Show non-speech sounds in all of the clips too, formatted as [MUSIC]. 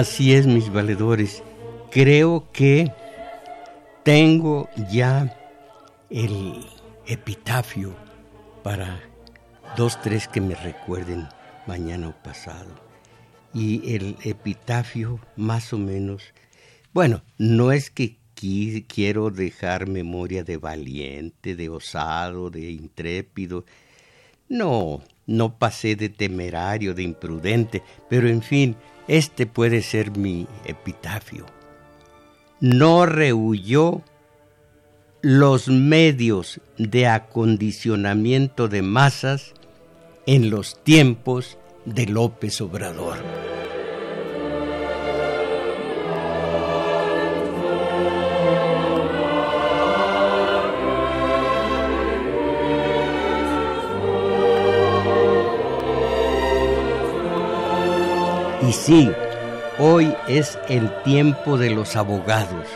Así es, mis valedores. Creo que tengo ya el epitafio para dos, tres que me recuerden mañana o pasado. Y el epitafio, más o menos, bueno, no es que quiero dejar memoria de valiente, de osado, de intrépido. No, no pasé de temerario, de imprudente, pero en fin, este puede ser mi epitafio. No rehuyó los medios de acondicionamiento de masas en los tiempos de López Obrador. Y sí, hoy es el tiempo de los abogados.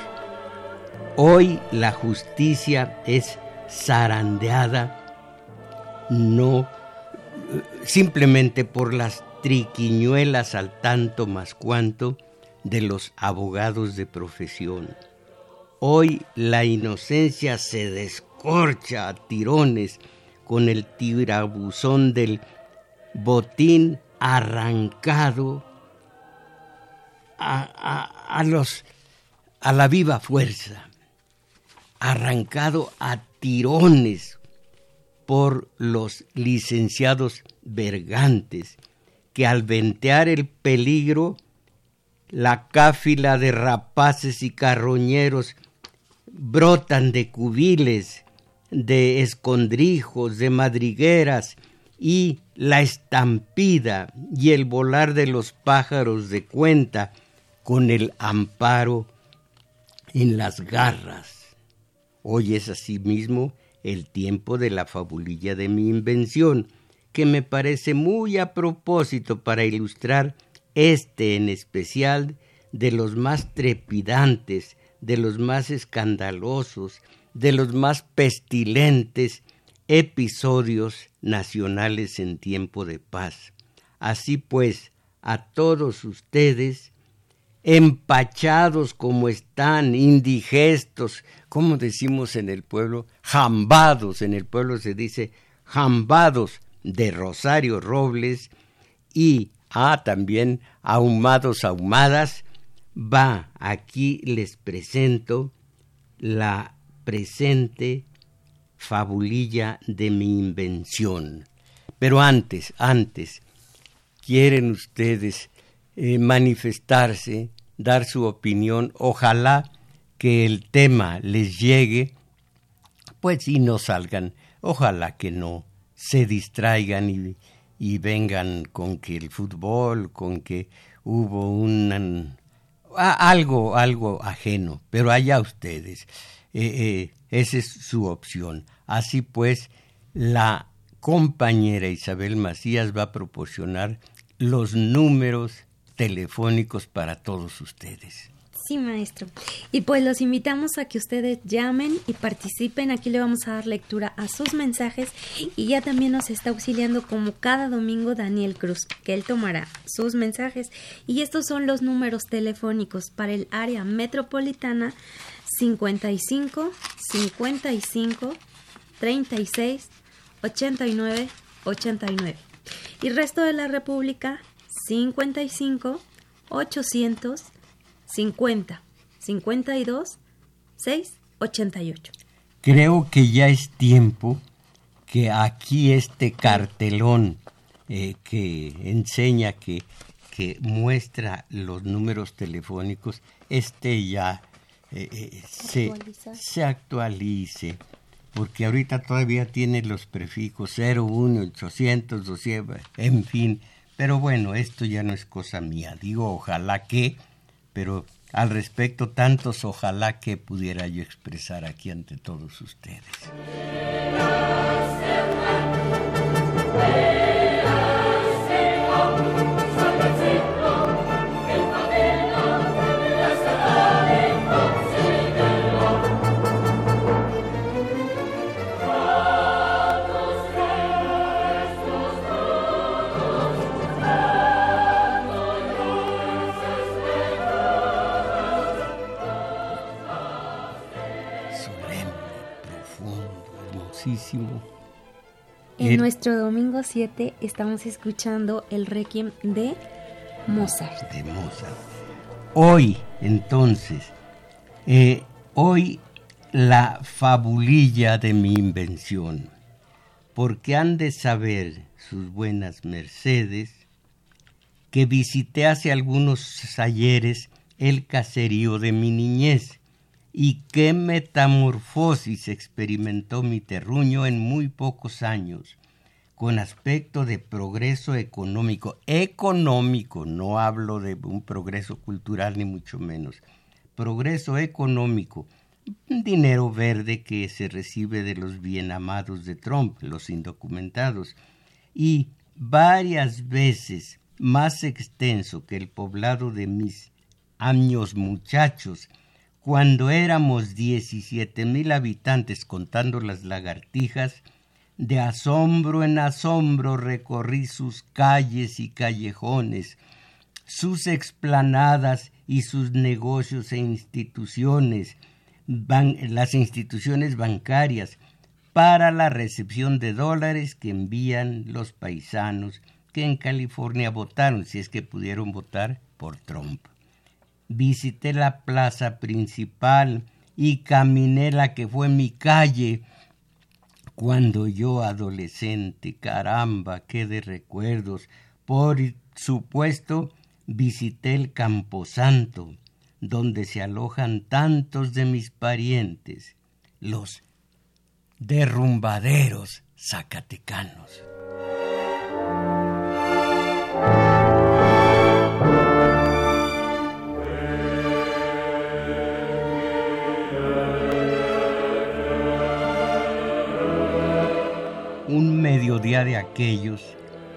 Hoy la justicia es zarandeada no simplemente por las triquiñuelas al tanto más cuanto de los abogados de profesión. Hoy la inocencia se descorcha a tirones con el tirabuzón del botín arrancado a, los, a la viva fuerza, arrancado a tirones por los licenciados vergantes, que al ventear el peligro, la cáfila de rapaces y carroñeros brotan de cubiles, de escondrijos, de madrigueras, y la estampida y el volar de los pájaros de cuenta con el amparo en las garras. Hoy es asimismo el tiempo de la fabulilla de mi invención, que me parece muy a propósito para ilustrar este en especial de los más trepidantes, de los más escandalosos, de los más pestilentes episodios nacionales en tiempo de paz. Así pues, a todos ustedes empachados como están, indigestos, como decimos en el pueblo, jambados, en el pueblo se dice jambados de Rosario Robles y ah, también ahumados, ahumadas, va, aquí les presento la presente fabulilla de mi invención. Pero antes, antes, quieren ustedes eh, manifestarse dar su opinión. Ojalá que el tema les llegue, pues y no salgan. Ojalá que no se distraigan y, y vengan con que el fútbol, con que hubo un algo, algo ajeno, pero allá ustedes. Eh, eh, esa es su opción. Así pues, la compañera Isabel Macías va a proporcionar los números telefónicos para todos ustedes. Sí, maestro. Y pues los invitamos a que ustedes llamen y participen. Aquí le vamos a dar lectura a sus mensajes y ya también nos está auxiliando como cada domingo Daniel Cruz, que él tomará sus mensajes. Y estos son los números telefónicos para el área metropolitana 55 55 36 89 89. Y resto de la República 55 800 50 52 6 88. Creo que ya es tiempo que aquí este cartelón eh, que enseña que, que muestra los números telefónicos, este ya eh, eh, se, se, actualice, porque ahorita todavía tiene los prefijos 01, 800, 200, en fin. Pero bueno, esto ya no es cosa mía. Digo, ojalá que pero al respecto tantos ojalá que pudiera yo expresar aquí ante todos ustedes. En nuestro domingo 7 estamos escuchando el requiem de Mozart. De Mozart. Hoy, entonces, eh, hoy la fabulilla de mi invención, porque han de saber sus buenas mercedes que visité hace algunos ayeres el caserío de mi niñez y qué metamorfosis experimentó mi terruño en muy pocos años, con aspecto de progreso económico. Económico, no hablo de un progreso cultural ni mucho menos. Progreso económico, dinero verde que se recibe de los bien amados de Trump, los indocumentados, y varias veces más extenso que el poblado de mis años muchachos, cuando éramos 17 mil habitantes contando las lagartijas, de asombro en asombro recorrí sus calles y callejones, sus explanadas y sus negocios e instituciones, las instituciones bancarias, para la recepción de dólares que envían los paisanos que en California votaron, si es que pudieron votar por Trump visité la plaza principal y caminé la que fue mi calle cuando yo adolescente, caramba, qué de recuerdos. Por supuesto, visité el Camposanto, donde se alojan tantos de mis parientes, los derrumbaderos zacatecanos. Mediodía de aquellos,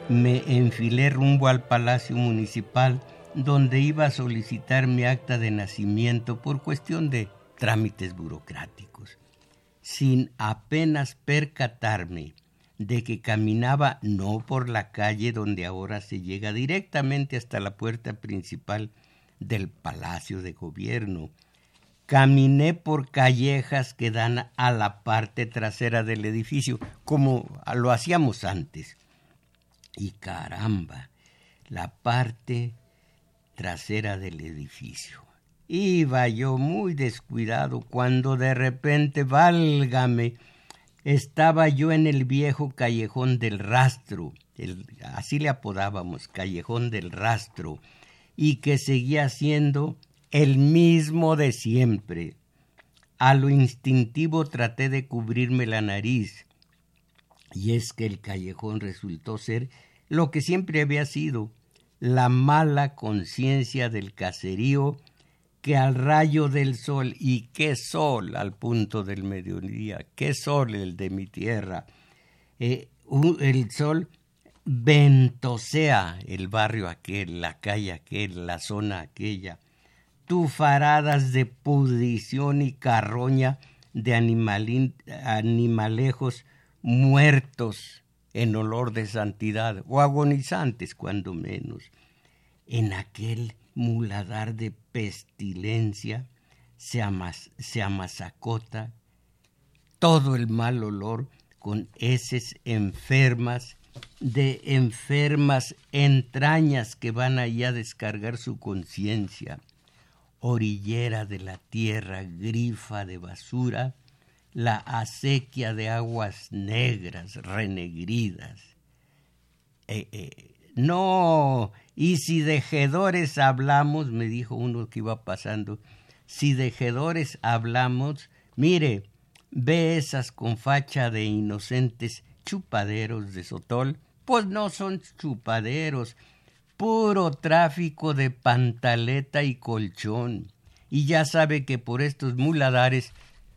me enfilé rumbo al Palacio Municipal donde iba a solicitar mi acta de nacimiento por cuestión de trámites burocráticos, sin apenas percatarme de que caminaba no por la calle donde ahora se llega directamente hasta la puerta principal del Palacio de Gobierno, Caminé por callejas que dan a la parte trasera del edificio, como lo hacíamos antes. Y caramba, la parte trasera del edificio. Iba yo muy descuidado cuando de repente, válgame, estaba yo en el viejo callejón del rastro, así le apodábamos, callejón del rastro, y que seguía siendo el mismo de siempre. A lo instintivo traté de cubrirme la nariz, y es que el callejón resultó ser lo que siempre había sido, la mala conciencia del caserío que al rayo del sol, y qué sol al punto del mediodía, qué sol el de mi tierra, eh, el sol ventosea el barrio aquel, la calle aquel, la zona aquella, tufaradas de pudrición y carroña de animalejos muertos en olor de santidad, o agonizantes cuando menos. En aquel muladar de pestilencia se, se amasacota todo el mal olor con heces enfermas de enfermas entrañas que van allí a descargar su conciencia, orillera de la tierra, grifa de basura, la acequia de aguas negras, renegridas. Eh, eh, no, y si de jedores hablamos, me dijo uno que iba pasando, si de jedores hablamos, mire, ve esas con facha de inocentes chupaderos de Sotol, pues no son chupaderos, puro tráfico de pantaleta y colchón. Y ya sabe que por estos muladares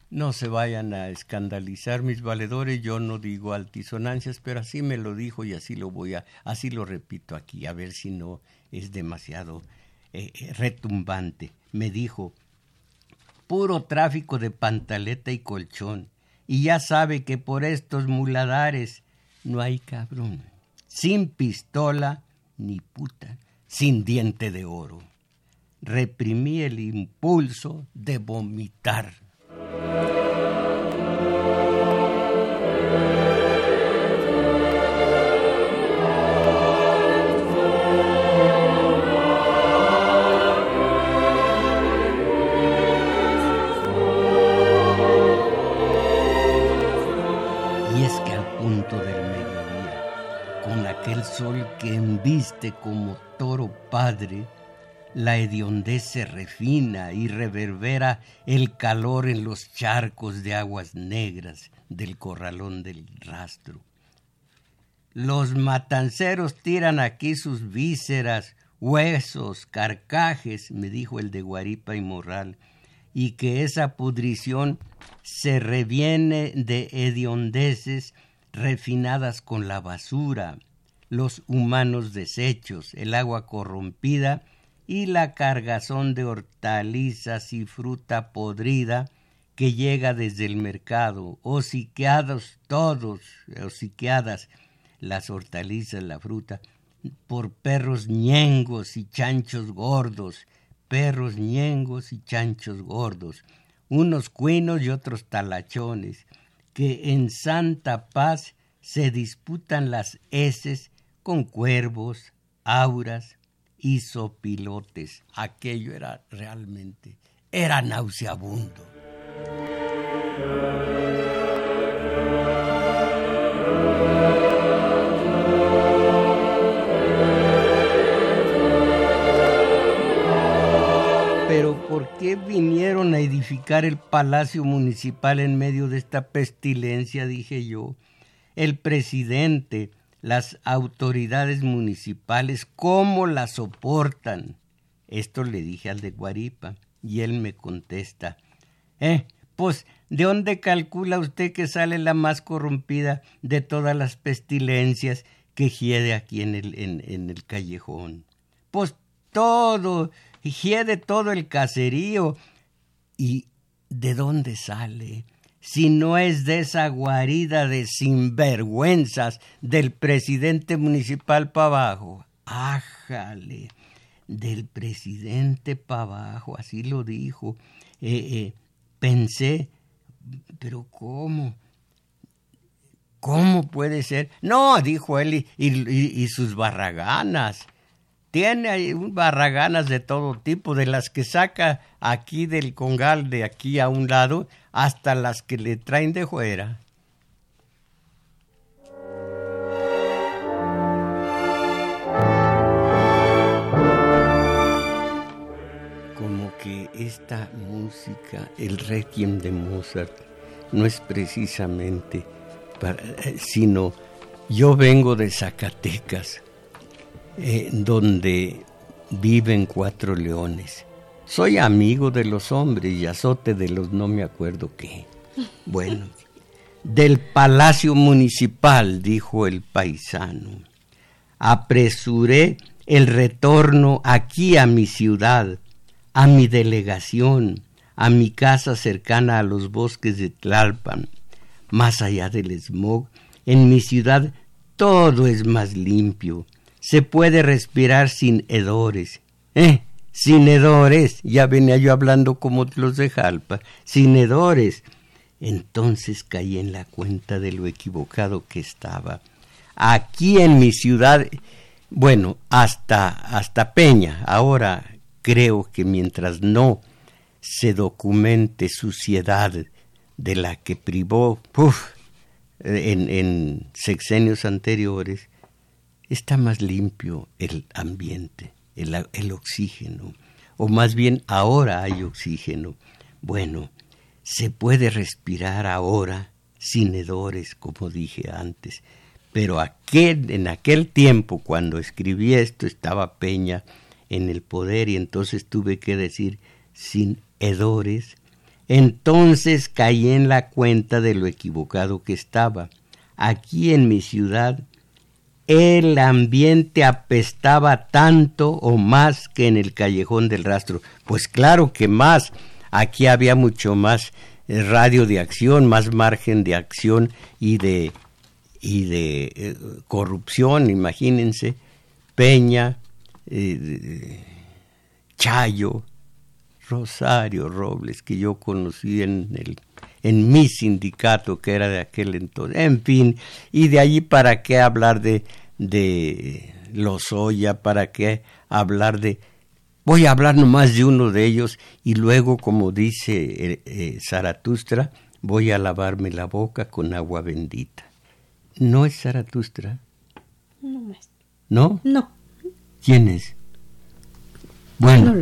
no se vayan a escandalizar mis valedores, yo no digo altisonancias, pero así me lo dijo y así lo voy a, así lo repito aquí, a ver si no es demasiado eh, eh, retumbante. Me dijo, puro tráfico de pantaleta y colchón y ya sabe que por estos muladares no hay cabrón, sin pistola ni puta, sin diente de oro. Reprimí el impulso de vomitar. Sol que embiste como toro padre, la hediondez se refina y reverbera el calor en los charcos de aguas negras del corralón del rastro. Los matanceros tiran aquí sus vísceras, huesos, carcajes, me dijo el de Guaripa y Morral, y que esa pudrición se reviene de hediondeces refinadas con la basura, los humanos desechos, el agua corrompida y la cargazón de hortalizas y fruta podrida que llega desde el mercado, hociqueados todos, hociqueadas las hortalizas, la fruta, por perros ñengos y chanchos gordos, perros ñengos y chanchos gordos, unos cuinos y otros talachones, que en santa paz se disputan las heces con cuervos, auras y sopilotes. Aquello era realmente, era nauseabundo. Pero ¿por qué vinieron a edificar el palacio municipal en medio de esta pestilencia? dije yo. El presidente, las autoridades municipales, cómo la soportan. Esto le dije al de Guaripa y él me contesta, eh, pues, ¿de dónde calcula usted que sale la más corrompida de todas las pestilencias que hiede aquí en el, callejón? Pues todo, hiede todo el caserío. ¿Y de dónde sale? Si no es de esa guarida de sinvergüenzas del presidente municipal para abajo. Ájale, del presidente para abajo, así lo dijo. Eh, eh, pensé, pero ¿cómo? ¿Cómo puede ser? No, dijo él, y sus barraganas. Tiene barraganas de todo tipo, de las que saca aquí del congal, de aquí a un lado, hasta las que le traen de fuera. Como que esta música, el requiem de Mozart, no es precisamente para, eh, sino yo vengo de Zacatecas eh, donde viven cuatro leones. Soy amigo de los hombres y azote de los no me acuerdo qué. Bueno, del palacio municipal, dijo el paisano. apresuré el retorno aquí a mi ciudad, a mi delegación, a mi casa cercana a los bosques de Tlalpan. Más allá del smog, en mi ciudad todo es más limpio. Se puede respirar sin hedores. ¿Eh? Sin hedores. Ya venía yo hablando como los de Jalpa. Sin hedores. Entonces caí en la cuenta de lo equivocado que estaba. Aquí en mi ciudad, bueno, hasta, hasta Peña, ahora creo que mientras no se documente suciedad de la que privó en, en sexenios anteriores, está más limpio el ambiente, el, oxígeno, o más bien ahora hay oxígeno. Bueno, se puede respirar ahora sin hedores, como dije antes, pero en aquel tiempo, cuando escribí esto, estaba Peña en el poder y entonces tuve que decir sin hedores. Entonces caí en la cuenta de lo equivocado que estaba. Aquí en mi ciudad el ambiente apestaba tanto o más que en el callejón del rastro. Pues claro que más Aquí había mucho más eh, radio de acción, más margen de acción y de, y de eh, corrupción, imagínense. Peña, eh, Chayo, Rosario Robles, que yo conocí en, el, en mi sindicato, que era de aquel entonces. En fin, y de allí para qué hablar de, de Lozoya, para qué hablar de Voy a hablar nomás de uno de ellos y luego, como dice eh, eh, Zaratustra, voy a lavarme la boca con agua bendita. ¿No es Zaratustra? No es. ¿No? No. ¿Quién es? Bueno,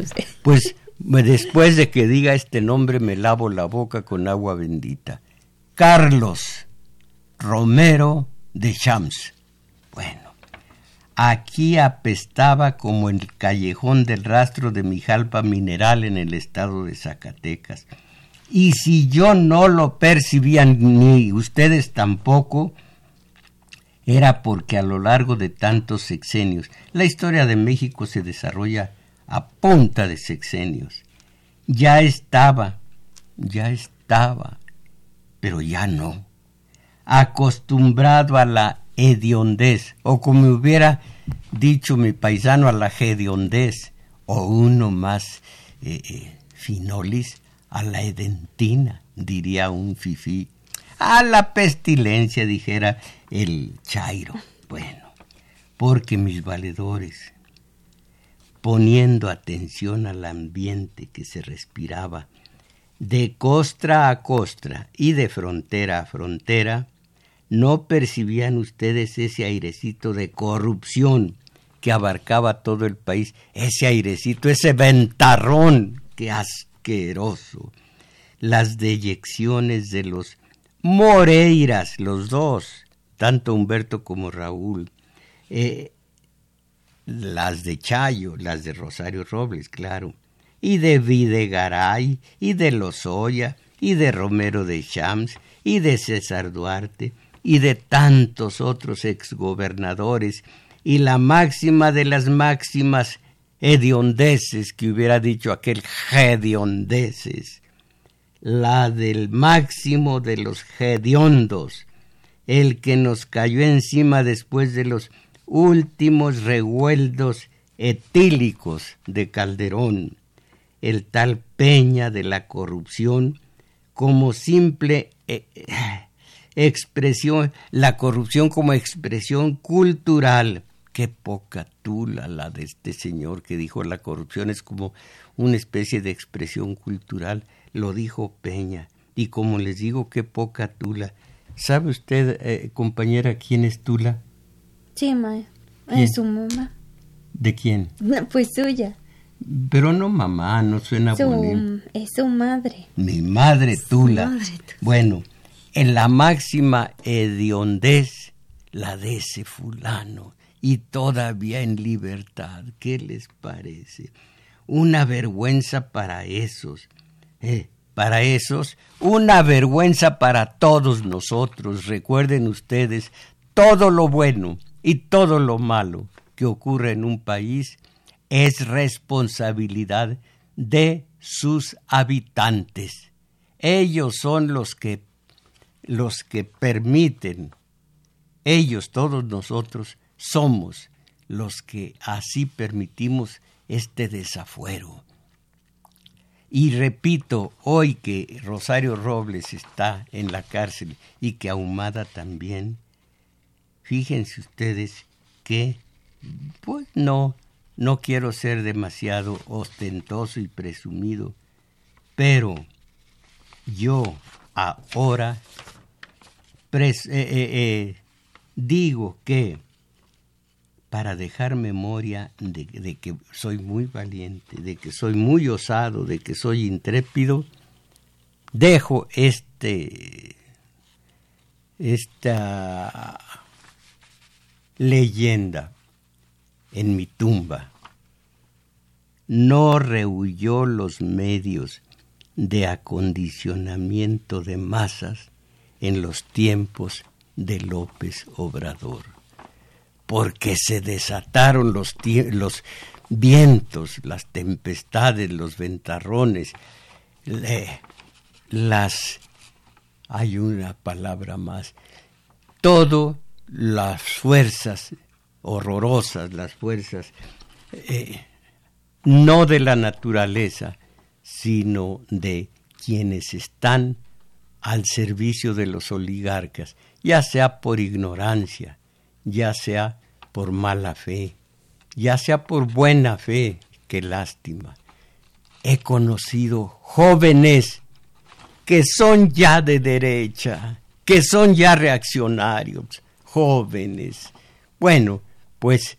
pues después de que diga este nombre me lavo la boca con agua bendita. Carlos Romero de Shams. Bueno, Aquí apestaba como el callejón del rastro de Mijalpa Mineral en el estado de Zacatecas. Y si yo no lo percibía ni ustedes tampoco, era porque a lo largo de tantos sexenios, la historia de México se desarrolla a punta de sexenios. Ya estaba, ya estaba, pero ya no. Acostumbrado a la hediondez, o como hubiera dicho mi paisano a la hediondez, o uno más eh, eh, finolis, a la edentina, diría un fifí, a la pestilencia, dijera el chairo. Bueno, porque mis valedores, poniendo atención al ambiente que se respiraba, de costra a costra y de frontera a frontera, ¿No percibían ustedes ese airecito de corrupción que abarcaba todo el país? Ese airecito, ese ventarrón, qué asqueroso. Las deyecciones de los Moreiras, los dos, tanto Humberto como Raúl. Eh, las de Chayo, las de Rosario Robles, claro, y de Videgaray, y de Lozoya, y de Romero de Chams, y de César Duarte, y de tantos otros exgobernadores, y la máxima de las máximas hediondeses que hubiera dicho aquel hediondeses, la del máximo de los hediondos, el que nos cayó encima después de los últimos revueldos etílicos de Calderón, el tal Peña de la corrupción, como simple eh, expresión, la corrupción como expresión cultural. Qué poca tula la de este señor que dijo la corrupción es como una especie de expresión cultural. Lo dijo Peña. Y como les digo, qué poca tula. ¿Sabe usted, eh, compañera, quién es Tula? Sí, ma. Es su mamá. ¿De quién? pues suya. Pero no mamá, no suena bonito. Es su madre. Mi madre Tula. Bueno, en la máxima hediondez, la de ese fulano, y todavía en libertad. ¿Qué les parece? Una vergüenza para esos. Eh, para esos, una vergüenza para todos nosotros. Recuerden ustedes todo lo bueno, y todo lo malo que ocurre en un país es responsabilidad de sus habitantes. Ellos son los que los que permiten ellos todos nosotros somos los que así permitimos este desafuero. Y repito, hoy que Rosario Robles está en la cárcel y que Ahumada también, fíjense ustedes que, pues no, no quiero ser demasiado ostentoso y presumido, pero yo ahora eh, eh, eh, digo que para dejar memoria de, que soy muy valiente, de que soy muy osado, de que soy intrépido, dejo este esta leyenda en mi tumba. No rehuyó los medios de acondicionamiento de masas en los tiempos de López Obrador porque se desataron los, vientos, las tempestades, los ventarrones, las... hay una palabra más, todo las fuerzas horrorosas, las fuerzas eh, no de la naturaleza, sino de quienes están al servicio de los oligarcas, ya sea por ignorancia, ya sea por mala fe, ya sea por buena fe, qué lástima. He conocido jóvenes que son ya de derecha, que son ya reaccionarios, jóvenes. Bueno, pues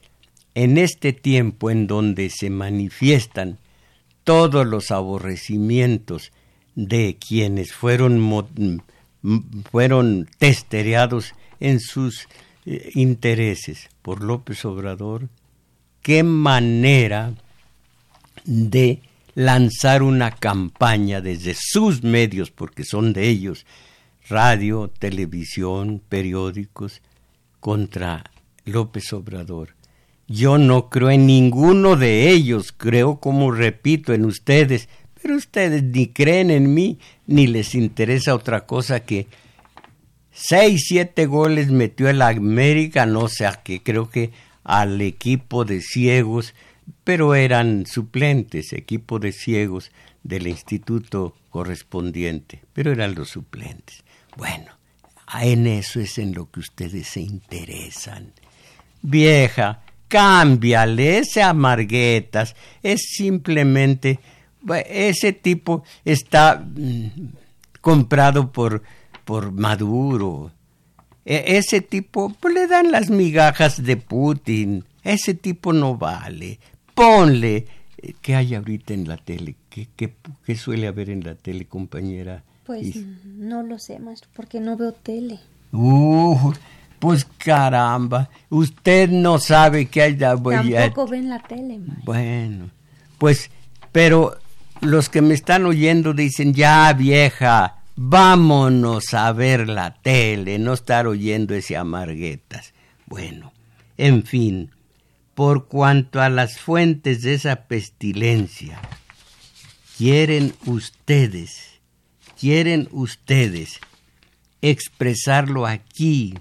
en este tiempo en donde se manifiestan todos los aborrecimientos de quienes fueron, fueron testereados en sus eh, intereses por López Obrador, qué manera de lanzar una campaña desde sus medios, porque son de ellos, radio, televisión, periódicos, contra López Obrador. Yo no creo en ninguno de ellos, creo como repito en ustedes, pero ustedes ni creen en mí, ni les interesa otra cosa que Seis, siete goles metió el América, no sé a qué, creo que al equipo de ciegos, pero eran suplentes, equipo de ciegos del instituto correspondiente, pero eran los suplentes. Bueno, en eso es en lo que ustedes se interesan. Vieja, cámbiale ese amarguetas, es simplemente, ese tipo está mm, comprado por por Maduro. E, ese tipo pues, le dan las migajas de Putin. Ese tipo no vale. Ponle. Eh, ¿Qué hay ahorita en la tele? ¿Qué, qué, suele haber en la tele, compañera? Pues no lo sé, maestro, porque no veo tele. Uh, pues caramba, usted no sabe que hay... Tampoco ven la tele. Bueno, pues, pero los que me están oyendo dicen, ya vieja, vámonos a ver la tele, no estar oyendo ese amarguetas. Bueno, en fin, por cuanto a las fuentes de esa pestilencia, quieren ustedes, quieren ustedes expresarlo aquí,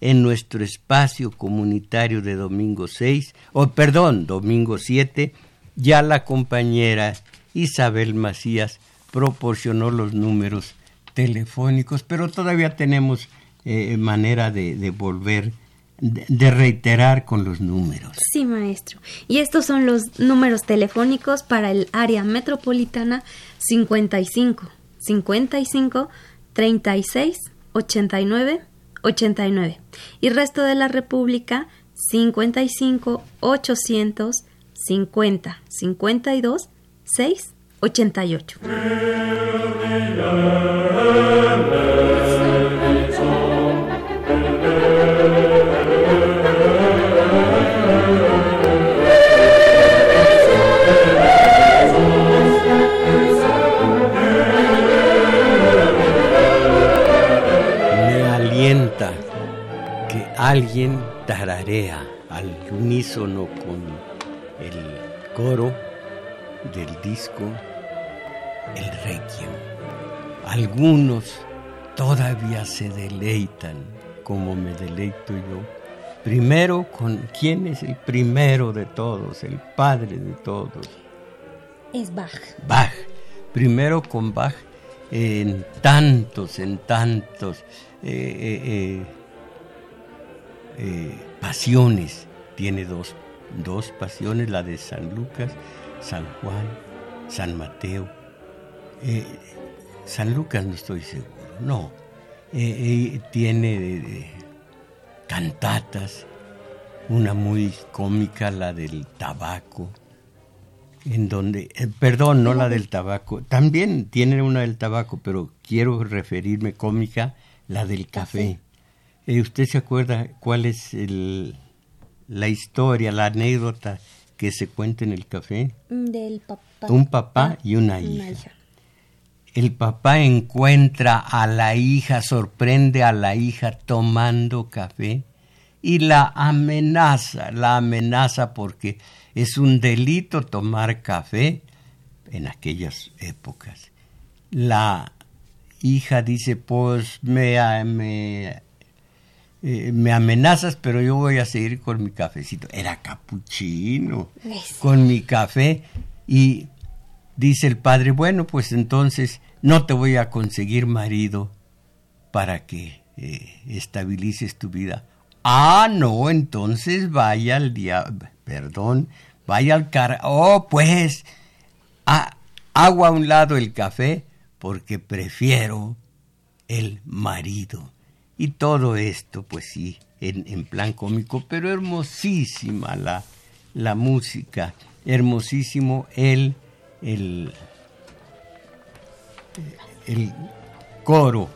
en nuestro espacio comunitario de domingo 6, o perdón, domingo 7, ya la compañera Isabel Macías proporcionó los números telefónicos, pero todavía tenemos eh, manera de, volver, de, reiterar con los números. Sí, maestro. Y estos son los números telefónicos para el área metropolitana 55, 55, 36, 89, 89. Y resto de la República 55, 800, 50, 52, 6, 88. Alguien tararea al unísono con el coro del disco El Requiem. Algunos todavía se deleitan como me deleito yo. Primero con quién es el primero de todos, el padre de todos. Es Bach. Bach. Primero con Bach en tantos, en tantos eh, eh, eh, pasiones. Tiene dos, dos pasiones, la de San Lucas, San Juan, San Mateo. San Lucas no estoy seguro, no. tiene cantatas, una muy cómica, la del tabaco en donde, eh, perdón, no la del tabaco, también tiene una del tabaco, pero quiero referirme cómica, la del café. Eh, ¿Usted se acuerda cuál es el, la historia, la anécdota que se cuenta en el café? Del papá. Un papá y una hija. El papá encuentra a la hija, sorprende a la hija tomando café y la amenaza, la amenaza porque es un delito tomar café en aquellas épocas. La hija dice, pues me, me, eh, me amenazas, pero yo voy a seguir con mi cafecito. Era capuchino, con mi café. Y dice el padre, bueno, pues entonces no te voy a conseguir marido para que eh, estabilices tu vida. Ah, no, entonces vaya al diablo, perdón, vaya al car... Oh, pues, hago a un lado el café porque prefiero el marido. Y todo esto, pues sí, en, plan cómico, pero hermosísima la, la música, hermosísimo el, el, el coro.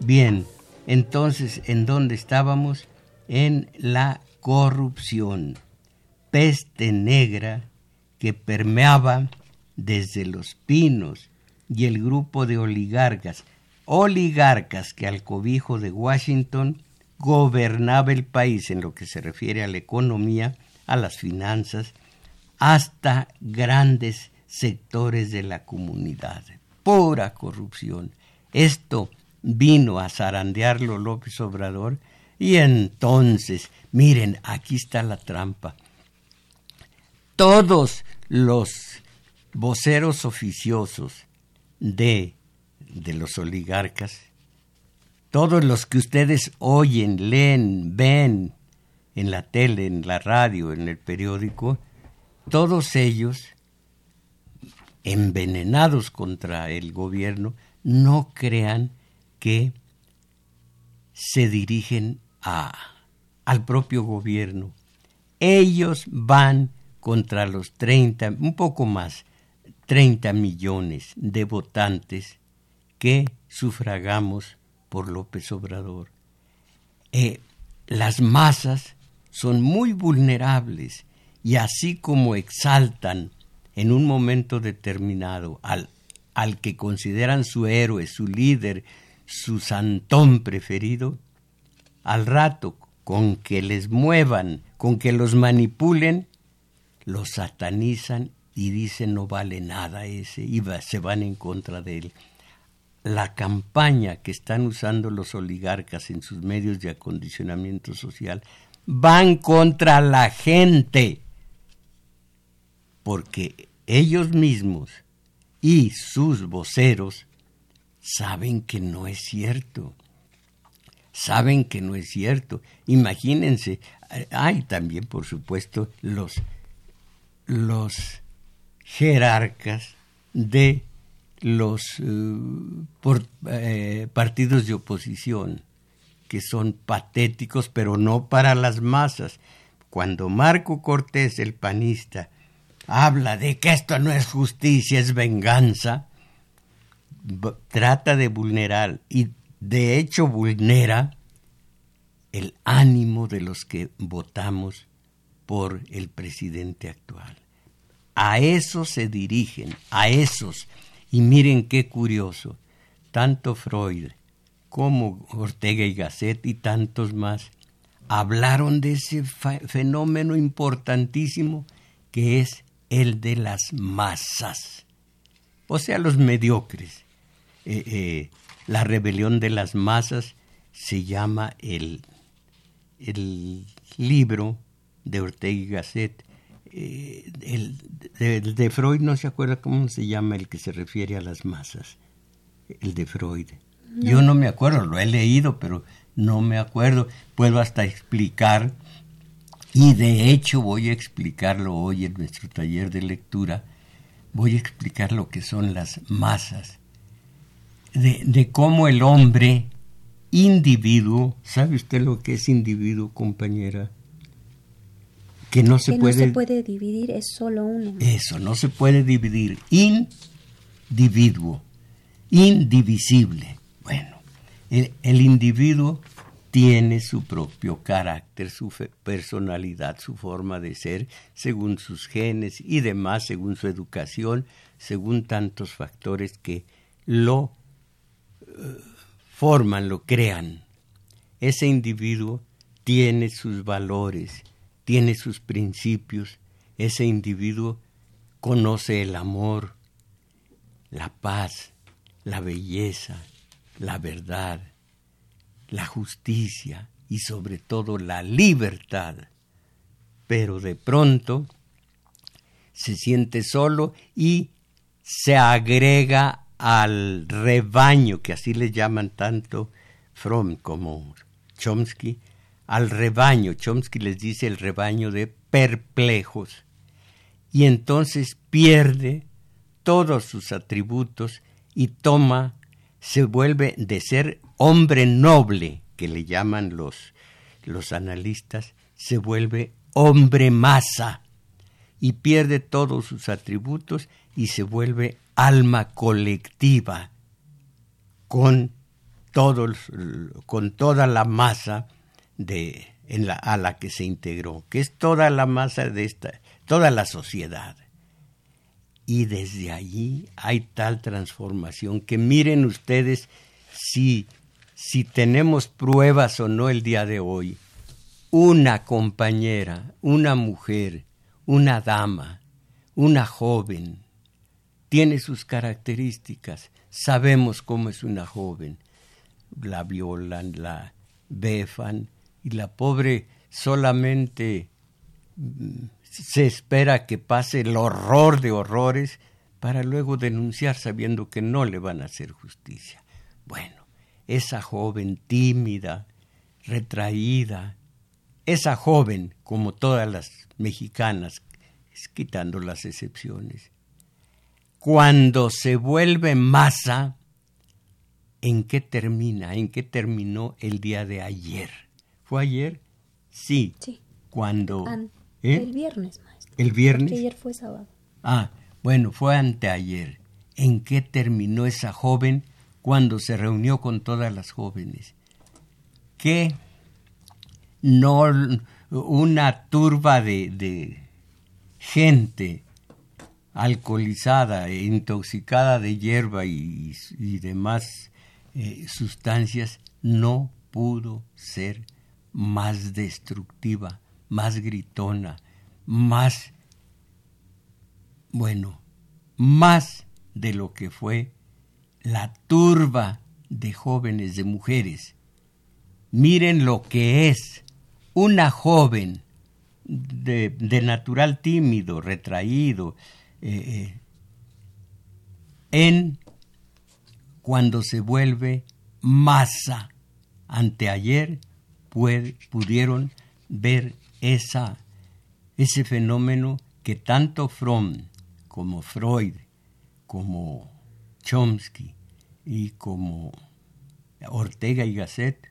Bien, entonces, ¿en dónde estábamos? En la corrupción peste negra que permeaba desde los pinos y el grupo de oligarcas, oligarcas que al cobijo de Washington gobernaba el país en lo que se refiere a la economía, a las finanzas, hasta grandes sectores de la comunidad. Pura corrupción. Esto vino a zarandearlo López Obrador y entonces, miren, aquí está la trampa todos los voceros oficiosos de, de los oligarcas, todos los que ustedes oyen, leen, ven en la tele, en la radio, en el periódico, todos ellos, envenenados contra el gobierno, no crean que se dirigen a, al propio gobierno. Ellos van contra los 30, un poco más, 30 millones de votantes que sufragamos por López Obrador. Eh, las masas son muy vulnerables y así como exaltan en un momento determinado al, al que consideran su héroe, su líder, su santón preferido, al rato con que les muevan, con que los manipulen, lo satanizan y dicen no vale nada ese y se van en contra de él. La campaña que están usando los oligarcas en sus medios de acondicionamiento social van contra la gente porque ellos mismos y sus voceros saben que no es cierto. Saben que no es cierto. Imagínense, hay también, por supuesto, los los jerarcas de los eh, eh, partidos de oposición, que son patéticos, pero no para las masas. Cuando Marco Cortés, el panista, habla de que esto no es justicia, es venganza, trata de vulnerar y de hecho vulnera el ánimo de los que votamos por el presidente actual. A esos se dirigen, a esos. Y miren qué curioso, tanto Freud como Ortega y Gasset y tantos más hablaron de ese fenómeno importantísimo que es el de las masas, o sea, los mediocres. Eh, eh, la rebelión de las masas se llama el, el libro de Ortega y Gasset. Eh, el, de, Freud no se acuerda cómo se llama el que se refiere a las masas, el de Freud. Yo no me acuerdo, lo he leído, pero no me acuerdo. Puedo hasta explicar, y de hecho voy a explicarlo hoy en nuestro taller de lectura, voy a explicar lo que son las masas, de, de cómo el hombre individuo, ¿sabe usted lo que es individuo, compañera? Que no se, puede, no se puede dividir, es solo uno. Eso, no se puede dividir. Individuo, indivisible. Bueno, el, individuo tiene su propio carácter, su personalidad, su forma de ser, según sus genes y demás, según su educación, según tantos factores que lo eh, forman, lo crean. Ese individuo tiene sus valores, tiene sus principios, ese individuo conoce el amor, la paz, la belleza, la verdad, la justicia y sobre todo la libertad. Pero de pronto se siente solo y se agrega al rebaño, que así le llaman tanto Fromm como Chomsky, al rebaño. Chomsky les dice el rebaño de perplejos. Y entonces pierde todos sus atributos y toma, se vuelve de ser hombre noble, que le llaman los, los analistas, se vuelve hombre masa y pierde todos sus atributos y se vuelve alma colectiva con, todos, con toda la masa de, la, a la que se integró, que es toda la masa de esta, toda la sociedad. Y desde allí hay tal transformación que miren ustedes si, si tenemos pruebas o no el día de hoy. Una compañera, una mujer, una dama, una joven, tiene sus características. Sabemos cómo es una joven. La violan, la befan, y la pobre solamente mm, se espera que pase el horror de horrores para luego denunciar sabiendo que no le van a hacer justicia. Bueno, esa joven tímida, retraída, esa joven, como todas las mexicanas, quitando las excepciones, cuando se vuelve masa, ¿en qué termina? ¿En qué terminó el día de ayer? ¿Fue ayer? Sí. Sí. Cuando... ¿eh? El viernes, maestro. ¿El viernes? ayer fue sábado. Ah, bueno, fue anteayer. ¿En qué terminó esa joven cuando se reunió con todas las jóvenes? ¿Qué? No una turba de, de gente alcoholizada, e intoxicada de hierba y, demás eh, sustancias, no pudo ser más destructiva, más gritona, más, bueno, más de lo que fue la turba de jóvenes, de mujeres. Miren lo que es una joven de, natural tímido, retraído, eh, eh, en cuando se vuelve masa. Anteayer pudieron ver esa, ese fenómeno que tanto Fromm como Freud, como Chomsky y como Ortega y Gasset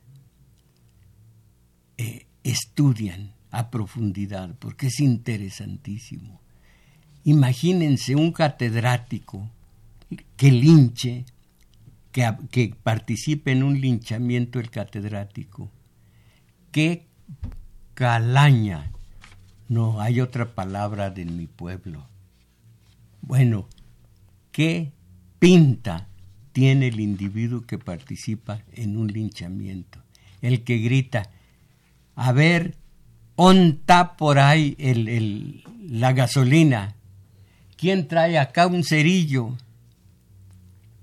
eh, estudian a profundidad, porque es interesantísimo. Imagínense un catedrático que linche, que, que participe en un linchamiento el catedrático qué calaña. No hay otra palabra de mi pueblo. Bueno, qué pinta tiene el individuo que participa en un linchamiento. El que grita, a ver, onta por ahí el, la gasolina. ¿Quién trae acá un cerillo?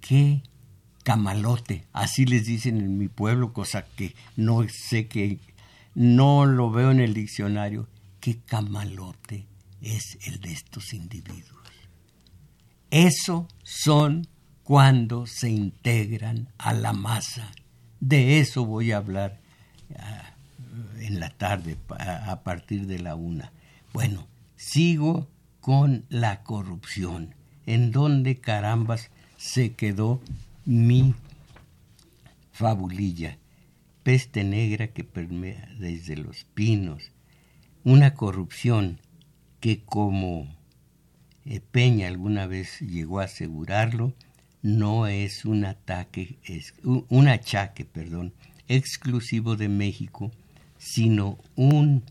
¿Qué camalote? Así les dicen en mi pueblo, cosa que no sé que no lo veo en el diccionario. ¿Qué camalote es el de estos individuos? Eso son cuando se integran a la masa. De eso voy a hablar ah, en la tarde a partir de la una. Bueno, sigo con la corrupción. ¿En dónde carambas se quedó mi fabulilla? Peste negra que permea desde los pinos. Una corrupción que como Peña alguna vez llegó a asegurarlo, no es un ataque, es un achaque, perdón, exclusivo de México, sino un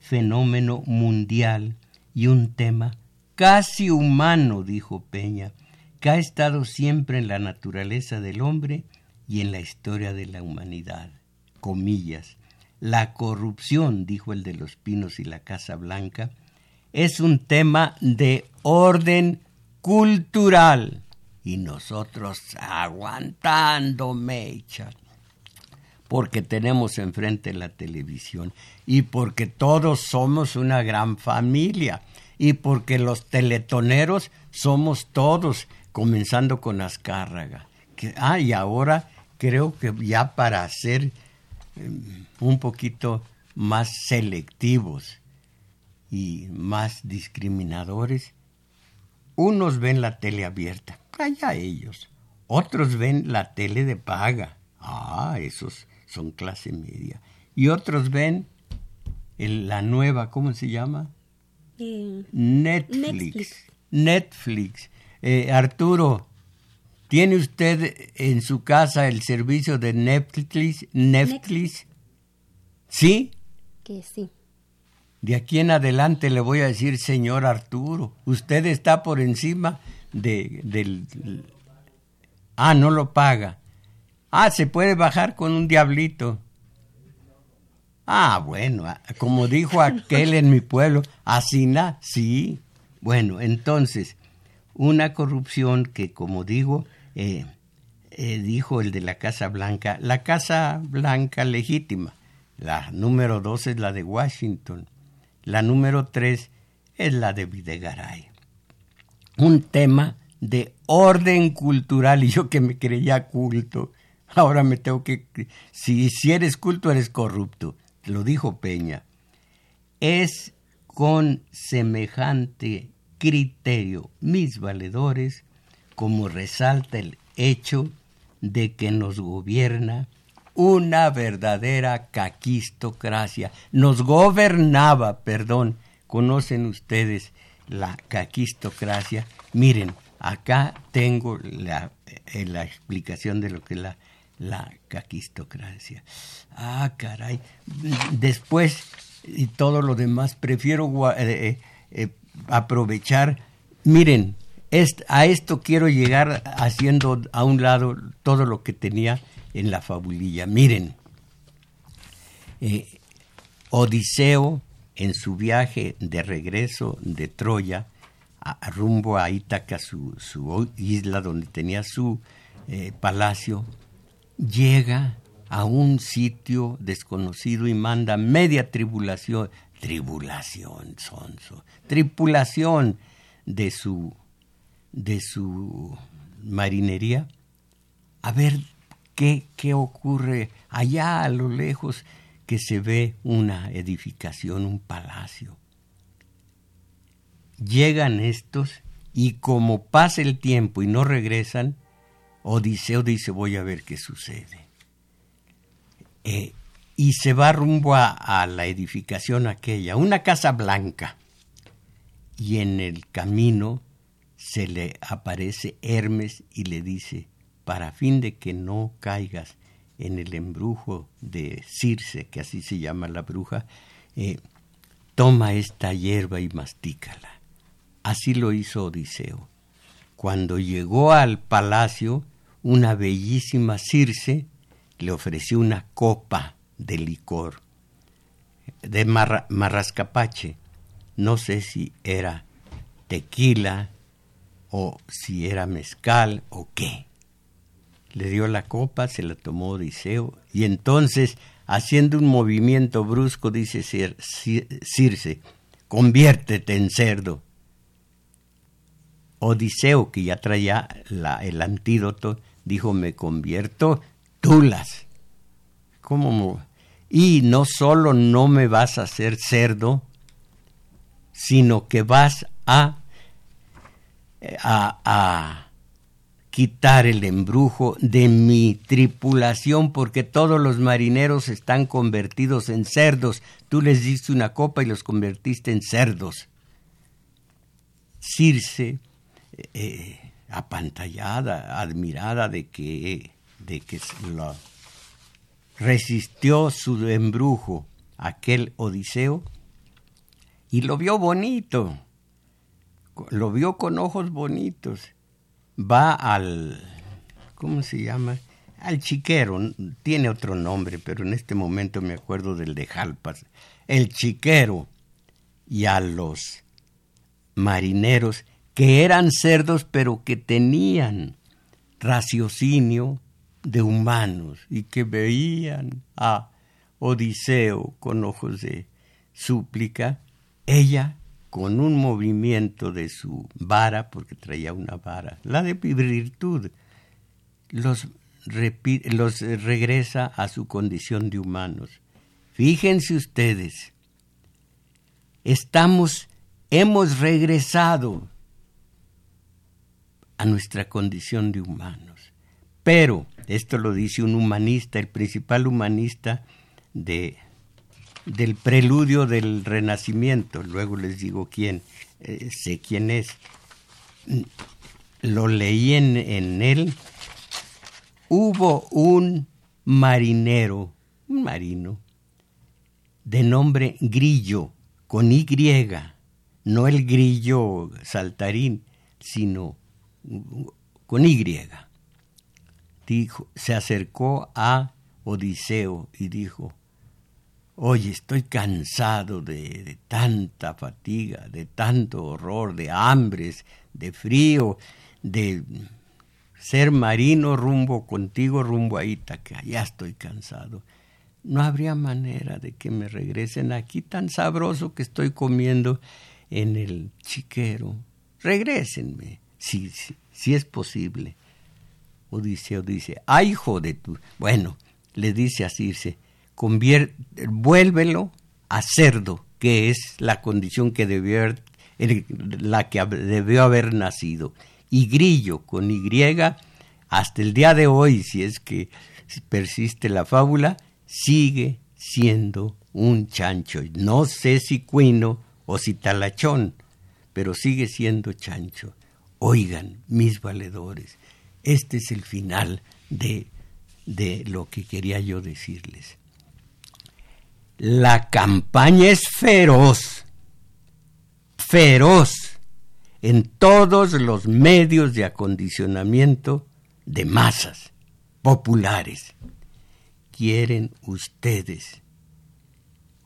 fenómeno mundial y un tema casi humano, dijo Peña, que ha estado siempre en la naturaleza del hombre y en la historia de la humanidad. Comillas. La corrupción, dijo el de los Pinos y la Casa Blanca, es un tema de orden cultural. Y nosotros aguantando mecha, porque tenemos enfrente la televisión y porque todos somos una gran familia y porque los teletoneros somos todos, comenzando con Azcárraga. Que, ah, y ahora creo que ya para em, un poquito más selectivos, y más discriminadores, unos ven la tele abierta, allá ellos. Otros ven la tele de paga. Ah, esos son clase media. Y otros ven la nueva, ¿cómo se llama? Eh, Netflix. Netflix. Eh, Arturo, ¿tiene usted en su casa el servicio de Netflix? Netflix. ¿Sí? Que sí. De aquí en adelante le voy a decir, señor Arturo, usted está por encima de, del... Ah, no lo paga. Ah, se puede bajar con un diablito. Ah, bueno, ah, como dijo [LAUGHS] aquel en mi pueblo, así na, sí. Bueno, entonces, una corrupción que, como digo, eh, eh, dijo el de la Casa Blanca, la Casa Blanca legítima, la número dos es la de Washington la número tres es la de Videgaray. Un tema de orden cultural y yo que me creía culto, ahora me tengo que... Si, si eres culto eres corrupto, lo dijo Peña. Es con semejante criterio, mis valedores, como resalta el hecho de que nos gobierna una verdadera caquistocracia. Nos gobernaba, perdón, conocen ustedes la caquistocracia. Miren, acá tengo la, eh, la explicación de lo que es la, la caquistocracia. Ah, caray. Después, y todo lo demás, prefiero eh, eh, aprovechar. Miren, a esto quiero llegar haciendo a un lado todo lo que tenía en la fabulilla. Miren, eh, Odiseo en su viaje de regreso de Troya, a, rumbo a Ítaca, su, isla donde tenía su eh, palacio, llega a un sitio desconocido y manda media tribulación, tribulación, sonso, tripulación de su, de su marinería a ver ¿Qué, ocurre allá a lo lejos que se ve una edificación, un palacio? Llegan estos y como pasa el tiempo y no regresan, Odiseo dice voy a ver qué sucede. Eh, y se va rumbo a, la edificación aquella, una casa blanca. Y en el camino se le aparece Hermes y le dice, para fin de que no caigas en el embrujo de Circe, que así se llama la bruja, eh, toma esta hierba y mastícala. Así lo hizo Odiseo. Cuando llegó al palacio, una bellísima Circe le ofreció una copa de licor. de marrascapache. No sé si era tequila o si era mezcal o qué. Le dio la copa, se la tomó Odiseo y entonces, haciendo un movimiento brusco, dice Circe, conviértete en cerdo. Odiseo, que ya traía el antídoto, dijo, me convierto, tulas. ¿Cómo? Y no solo no me vas a hacer cerdo, sino que vas a, a, a quitar el embrujo de mi tripulación, porque todos los marineros están convertidos en cerdos. Tú les diste una copa y los convertiste en cerdos. Circe eh, apantallada, admirada de que, de que resistió su embrujo aquel Odiseo y lo vio bonito, lo vio con ojos bonitos. Va al, ¿cómo se llama? Al chiquero, tiene otro nombre, pero en este momento me acuerdo del de Jalpas. El chiquero y a los marineros que eran cerdos pero que tenían raciocinio de humanos y que veían a Odiseo con ojos de súplica, ella con un movimiento de su vara, porque traía una vara, la de virtud, los, los regresa a su condición de humanos. Fíjense ustedes, estamos, hemos regresado a nuestra condición de humanos. Pero, esto lo dice un humanista, el principal humanista de, del preludio del Renacimiento, luego les digo quién, eh, sé quién es, lo leí en, en él, hubo un marinero, un marino, de nombre Grillo, con Y, no el grillo saltarín, sino con Y. Dijo, se acercó a Odiseo y dijo, Oye, estoy cansado de, tanta fatiga, de tanto horror, de hambres, de frío, de ser marino rumbo contigo, rumbo a Ítaca. Ya estoy cansado. No habría manera de que me regresen aquí tan sabroso que estoy comiendo en el chiquero. Regrésenme si, si, es posible. Odiseo dice, ay hijo de tu... Bueno, le dice a Circe, vuélvelo a cerdo, que es la condición que debió haber, la que debió haber nacido. Y grillo con Y, hasta el día de hoy, si es que persiste la fábula, sigue siendo un chancho. No sé si cuino o si talachón, pero sigue siendo chancho. Oigan, mis valedores, este es el final de, de lo que quería yo decirles. La campaña es feroz, feroz en todos los medios de acondicionamiento de masas populares. Quieren ustedes,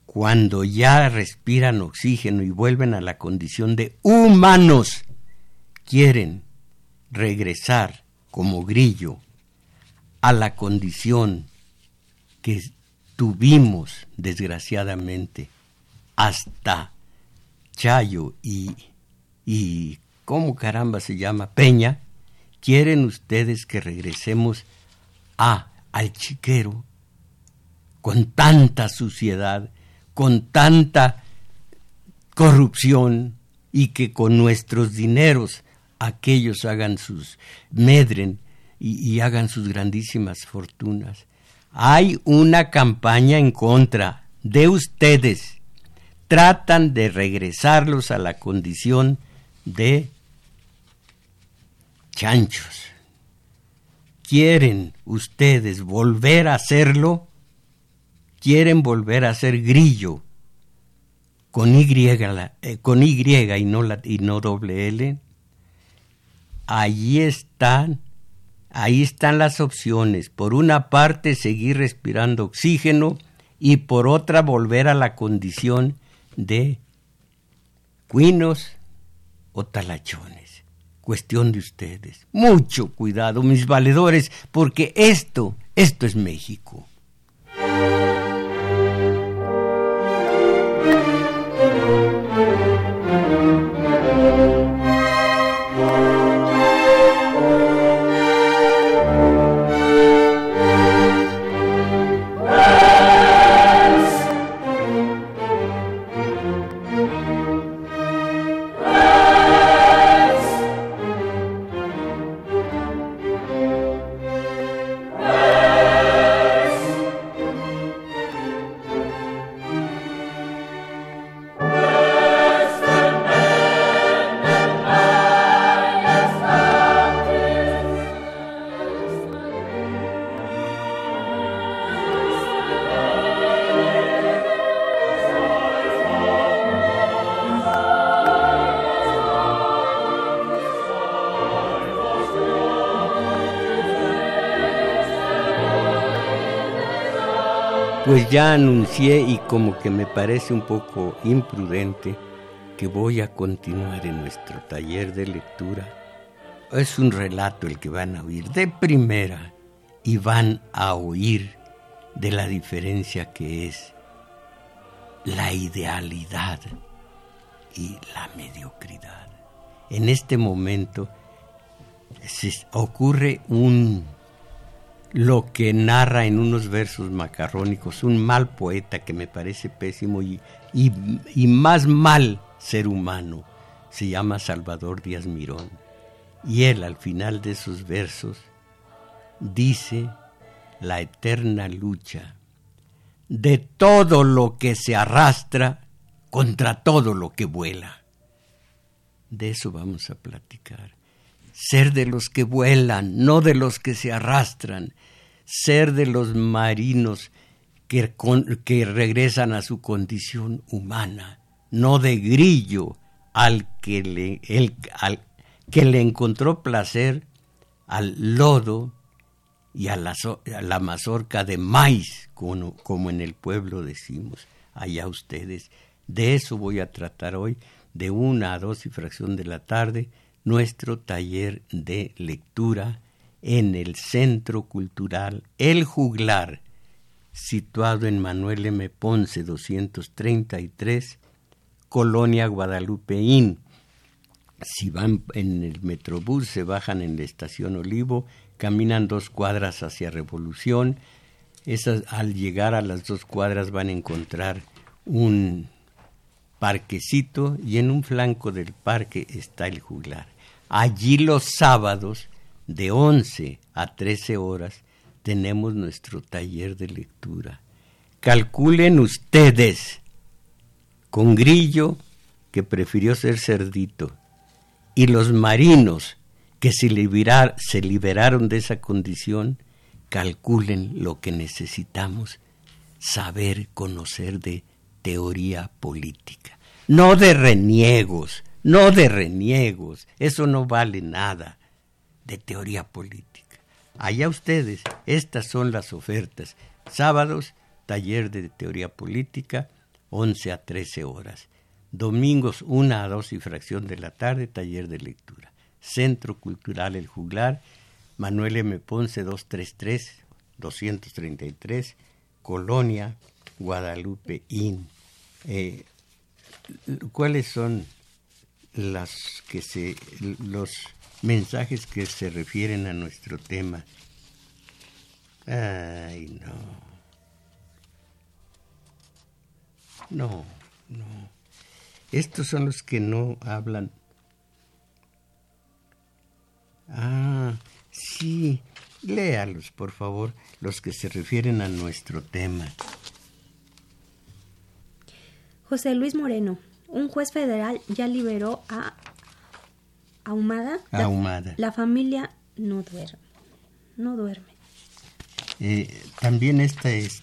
cuando ya respiran oxígeno y vuelven a la condición de humanos, quieren regresar como grillo a la condición que tuvimos desgraciadamente hasta Chayo y, y ¿cómo caramba se llama? Peña, quieren ustedes que regresemos a al chiquero con tanta suciedad, con tanta corrupción y que con nuestros dineros aquellos hagan sus, medren y, hagan sus grandísimas fortunas. Hay una campaña en contra de ustedes. Tratan de regresarlos a la condición de chanchos. ¿Quieren ustedes volver a hacerlo? ¿Quieren volver a ser grillo con Y, eh, con y no, y no doble L? allí están, ahí están las opciones. Por una parte, seguir respirando oxígeno y por otra volver a la condición de cuinos o talachones. Cuestión de ustedes. Mucho cuidado, mis valedores, porque esto, esto es México. Ya anuncié y como que me parece un poco imprudente que voy a continuar en nuestro taller de lectura. Es un relato el que van a oír de primera y van a oír de la diferencia que es la idealidad y la mediocridad. En este momento se ocurre un lo que narra en unos versos macarrónicos un mal poeta que me parece pésimo y, y, más mal ser humano. Se llama Salvador Díaz Mirón. Y él al final de esos versos dice la eterna lucha de todo lo que se arrastra contra todo lo que vuela. De eso vamos a platicar. Ser de los que vuelan, no de los que se arrastran, ser de los marinos que, que regresan a su condición humana, no de grillo al que le, el, al, que le encontró placer al lodo y a la, a la mazorca de maíz, como, como en el pueblo decimos, allá ustedes. De eso voy a tratar hoy, de una a dos y fracción de la tarde, nuestro taller de lectura en el Centro Cultural El Juglar, situado en Manuel M. Ponce 233, Colonia Guadalupeín. Si van en el Metrobús, se bajan en la estación Olivo, caminan dos cuadras hacia Revolución. Esas, al llegar a las dos cuadras van a encontrar un parquecito y en un flanco del parque está el juglar. Allí los sábados de 11 a 13 horas tenemos nuestro taller de lectura. Calculen ustedes con Grillo, que prefirió ser cerdito, y los marinos que se, se liberaron de esa condición, calculen lo que necesitamos saber, conocer de teoría política. No de reniegos, no de reniegos, eso no vale nada de teoría política. Allá ustedes, estas son las ofertas. Sábados, taller de teoría política, 11 a 13 horas. Domingos, 1 a 2 y fracción de la tarde, taller de lectura. Centro Cultural El Juglar, Manuel M. Ponce 233, 233, Colonia, Guadalupe Inn. Eh, ¿Cuáles son las que se los mensajes que se refieren a nuestro tema. Ay, no. No, no. Estos son los que no hablan. Ah, sí. Léalos, por favor, los que se refieren a nuestro tema. José Luis Moreno, un juez federal ya liberó a ahumada. Ahumada. La, familia no duerme. No duerme. Eh, también esta es.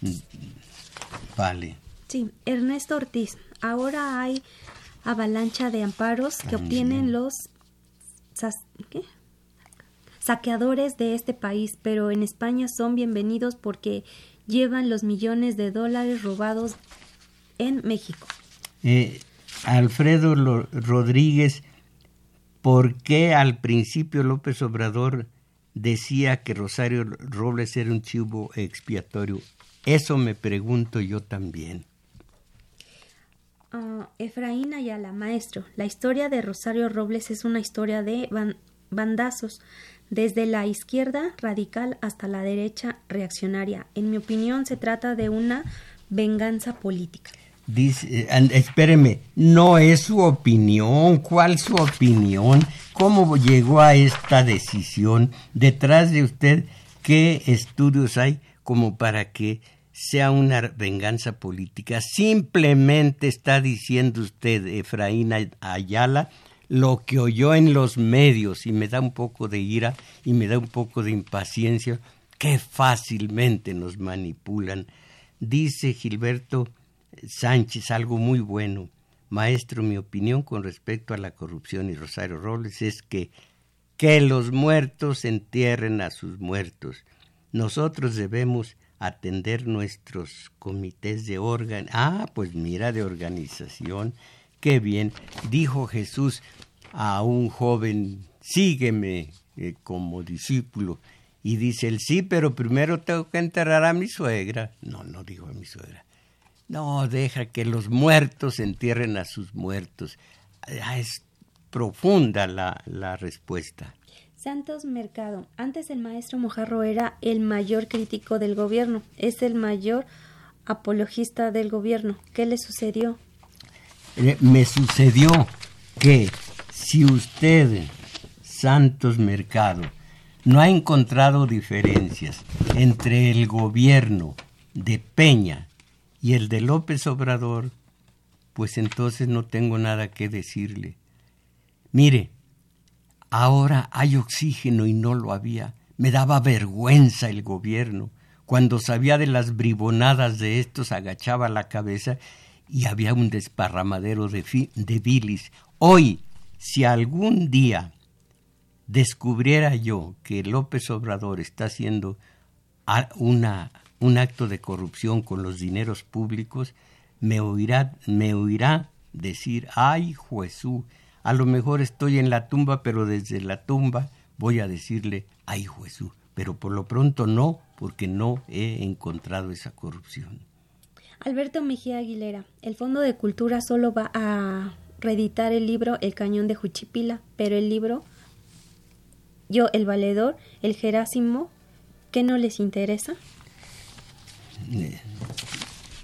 Vale. Sí, Ernesto Ortiz. Ahora hay avalancha de amparos que obtienen los saqueadores de este país, pero en España son bienvenidos porque llevan los millones de dólares robados en México? Eh, Alfredo Rodríguez, ¿por qué al principio López Obrador decía que Rosario Robles era un chivo expiatorio? Eso me pregunto yo también. Uh, Efraín Ayala, maestro, la historia de Rosario Robles es una historia de bandazos, desde la izquierda radical hasta la derecha reaccionaria. En mi opinión, se trata de una venganza política. Dice, eh, espéreme, no es su opinión. ¿Cuál su opinión? ¿Cómo llegó a esta decisión? Detrás de usted, ¿qué estudios hay como para que sea una venganza política? Simplemente está diciendo usted, Efraín Ayala, lo que oyó en los medios y me da un poco de ira y me da un poco de impaciencia, que fácilmente nos manipulan. Dice Gilberto Sánchez algo muy bueno. Maestro, mi opinión con respecto a la corrupción y Rosario Robles es que que los muertos entierren a sus muertos. Nosotros debemos atender nuestros comités de órgano. Ah, pues mira, de organización. Qué bien. Dijo Jesús a un joven, sígueme eh, como discípulo. Y dice él, sí, pero primero tengo que enterrar a mi suegra. No, no dijo a mi suegra. No, deja que los muertos entierren a sus muertos. Ah, es profunda la, la respuesta. Santos Mercado. Antes el maestro Mojarro era el mayor crítico del gobierno. Es el mayor apologista del gobierno. ¿Qué le sucedió? Eh, me sucedió que si usted, Santos Mercado, no ha encontrado diferencias entre el gobierno de Peña y el de López Obrador, pues entonces no tengo nada que decirle. Mire, ahora hay oxígeno y no lo había. Me daba vergüenza el gobierno. Cuando sabía de las bribonadas de estos, agachaba la cabeza y había un desparramadero de, de bilis. Hoy, si algún día descubriera yo que López Obrador está haciendo una un acto de corrupción con los dineros públicos, me oirá, me oirá decir, ay Jesús, a lo mejor estoy en la tumba, pero desde la tumba voy a decirle, ay Jesús, pero por lo pronto no, porque no he encontrado esa corrupción. Alberto Mejía Aguilera, el Fondo de Cultura solo va a reeditar el libro El Cañón de Juchipila, pero el libro Yo, el Valedor, el Jerásimo, ¿qué no les interesa?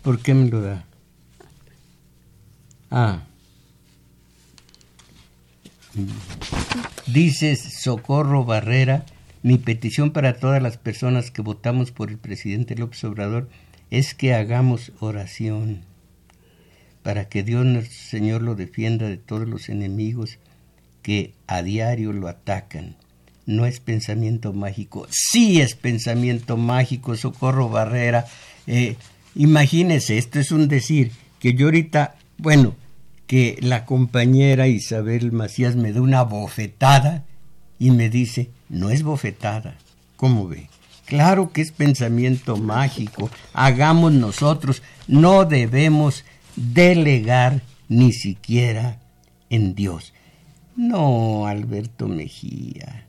¿Por qué me lo da? Ah. Dices Socorro Barrera, mi petición para todas las personas que votamos por el presidente López Obrador es que hagamos oración para que Dios nuestro Señor lo defienda de todos los enemigos que a diario lo atacan no es pensamiento mágico, sí es pensamiento mágico, Socorro Barrera. Eh, imagínese, esto es un decir, que yo ahorita, bueno, que la compañera Isabel Macías me da una bofetada y me dice, no es bofetada, ¿cómo ve? Claro que es pensamiento mágico, hagamos nosotros, no debemos delegar ni siquiera en Dios. No, Alberto Mejía,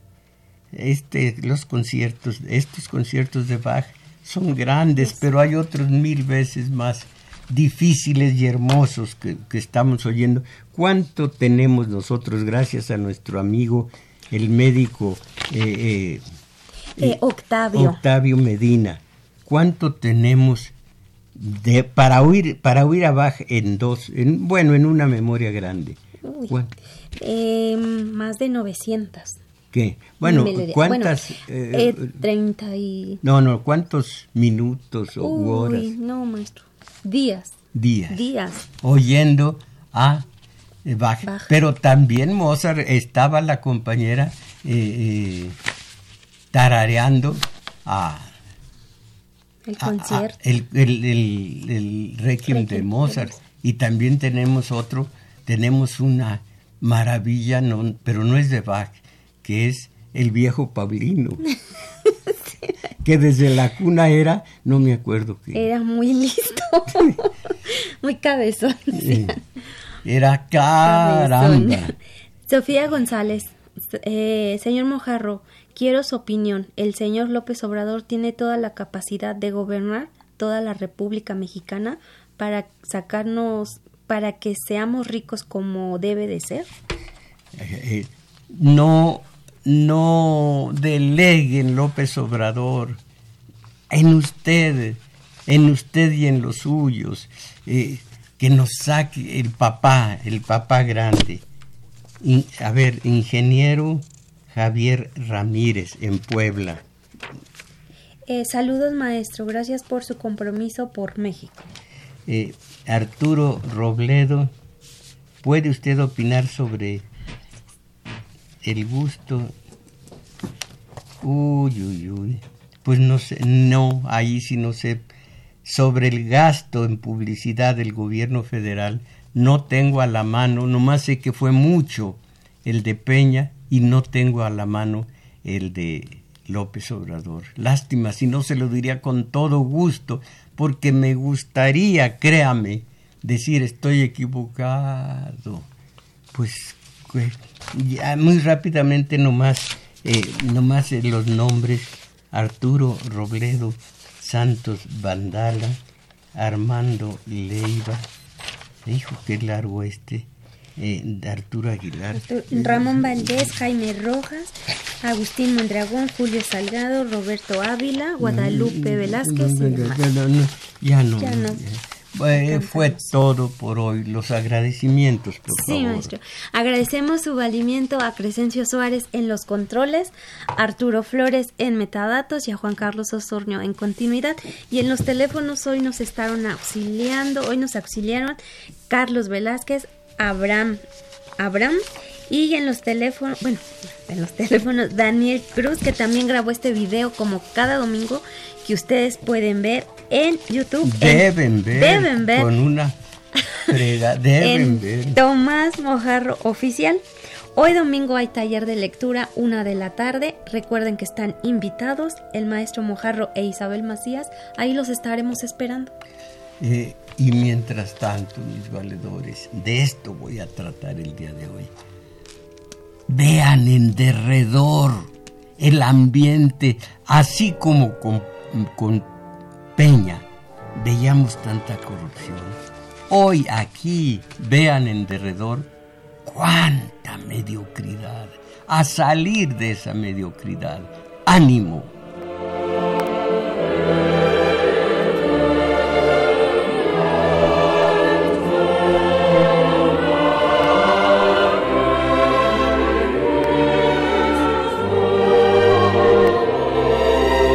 este, los conciertos, estos conciertos de Bach son grandes, pero hay otros mil veces más difíciles y hermosos que, estamos oyendo. ¿Cuánto tenemos nosotros, gracias a nuestro amigo, el médico eh, eh, eh, Octavio. Octavio Medina? ¿Cuánto tenemos de, para, oír, para oír a Bach en dos, en, bueno, en una memoria grande? más de 900. Bueno, ¿cuántas? Eh, treinta y... No, no, ¿cuántos minutos o horas? No, maestro. Días. Días. Días. Oyendo a eh, Bach. Pero también Mozart estaba la compañera eh, tarareando a... El concierto. el, el, el, Requiem de Mozart. Y también tenemos otro, tenemos una maravilla, pero no es de Bach, que es el viejo Paulino. [LAUGHS] que desde la cuna era, no me acuerdo qué. Era muy listo, [LAUGHS] muy cabezón. Era caramba. [LAUGHS] Sofía González, eh, señor Mojarro, quiero su opinión. ¿El señor López Obrador tiene toda la capacidad de gobernar toda la República Mexicana para sacarnos, para que seamos ricos como debe de ser? Eh, eh, no, no deleguen López Obrador en usted, en usted y en los suyos, eh, que nos saque el papá, el papá grande. a ver, ingeniero Javier Ramírez en Puebla. Eh, saludos maestro, gracias por su compromiso por México. Eh, Arturo Robledo, ¿puede usted opinar sobre el gusto? Uy, uy, uy. Pues no sé, no, ahí sí no sé. Sobre el gasto en publicidad del gobierno federal, no tengo a la mano, nomás sé que fue mucho el de Peña y no tengo a la mano el de López Obrador. Lástima, si no se lo diría con todo gusto, porque me gustaría, créame, decir estoy equivocado. Pues, pues ya muy rápidamente nomás, eh, nomás los nombres Arturo Robledo Santos Vandala, Armando Leiva, hijo qué largo este, eh, Arturo Aguilar. Ramón Valdés, Jaime Rojas, Agustín Mondragón, Julio Salgado, Roberto Ávila, Guadalupe Velázquez. ya no. Ya fue todo por hoy. Los agradecimientos, por sí, maestro. Agradecemos su valimiento a Crescencio Suárez en los controles, a Arturo Flores en metadatos y a Juan Carlos Osornio en continuidad. Y en los teléfonos hoy nos estaron auxiliando, hoy nos auxiliaron Carlos Velázquez, Abraham, Abraham y en los teléfonos, bueno, en los teléfonos Daniel Cruz que también grabó este video como cada domingo que ustedes pueden ver en YouTube. Deben ver. Deben ver. Con una [LAUGHS] deben ver. Tomás Mojarro Oficial. Hoy domingo hay taller de lectura, una de la tarde. Recuerden que están invitados el maestro Mojarro e Isabel Macías. Ahí los estaremos esperando. Eh, y mientras tanto, mis valedores, de esto voy a tratar el día de hoy. Vean en derredor el ambiente, así como con, con Peña veíamos tanta corrupción. Hoy aquí vean en derredor cuánta mediocridad. A salir de esa mediocridad. Ánimo.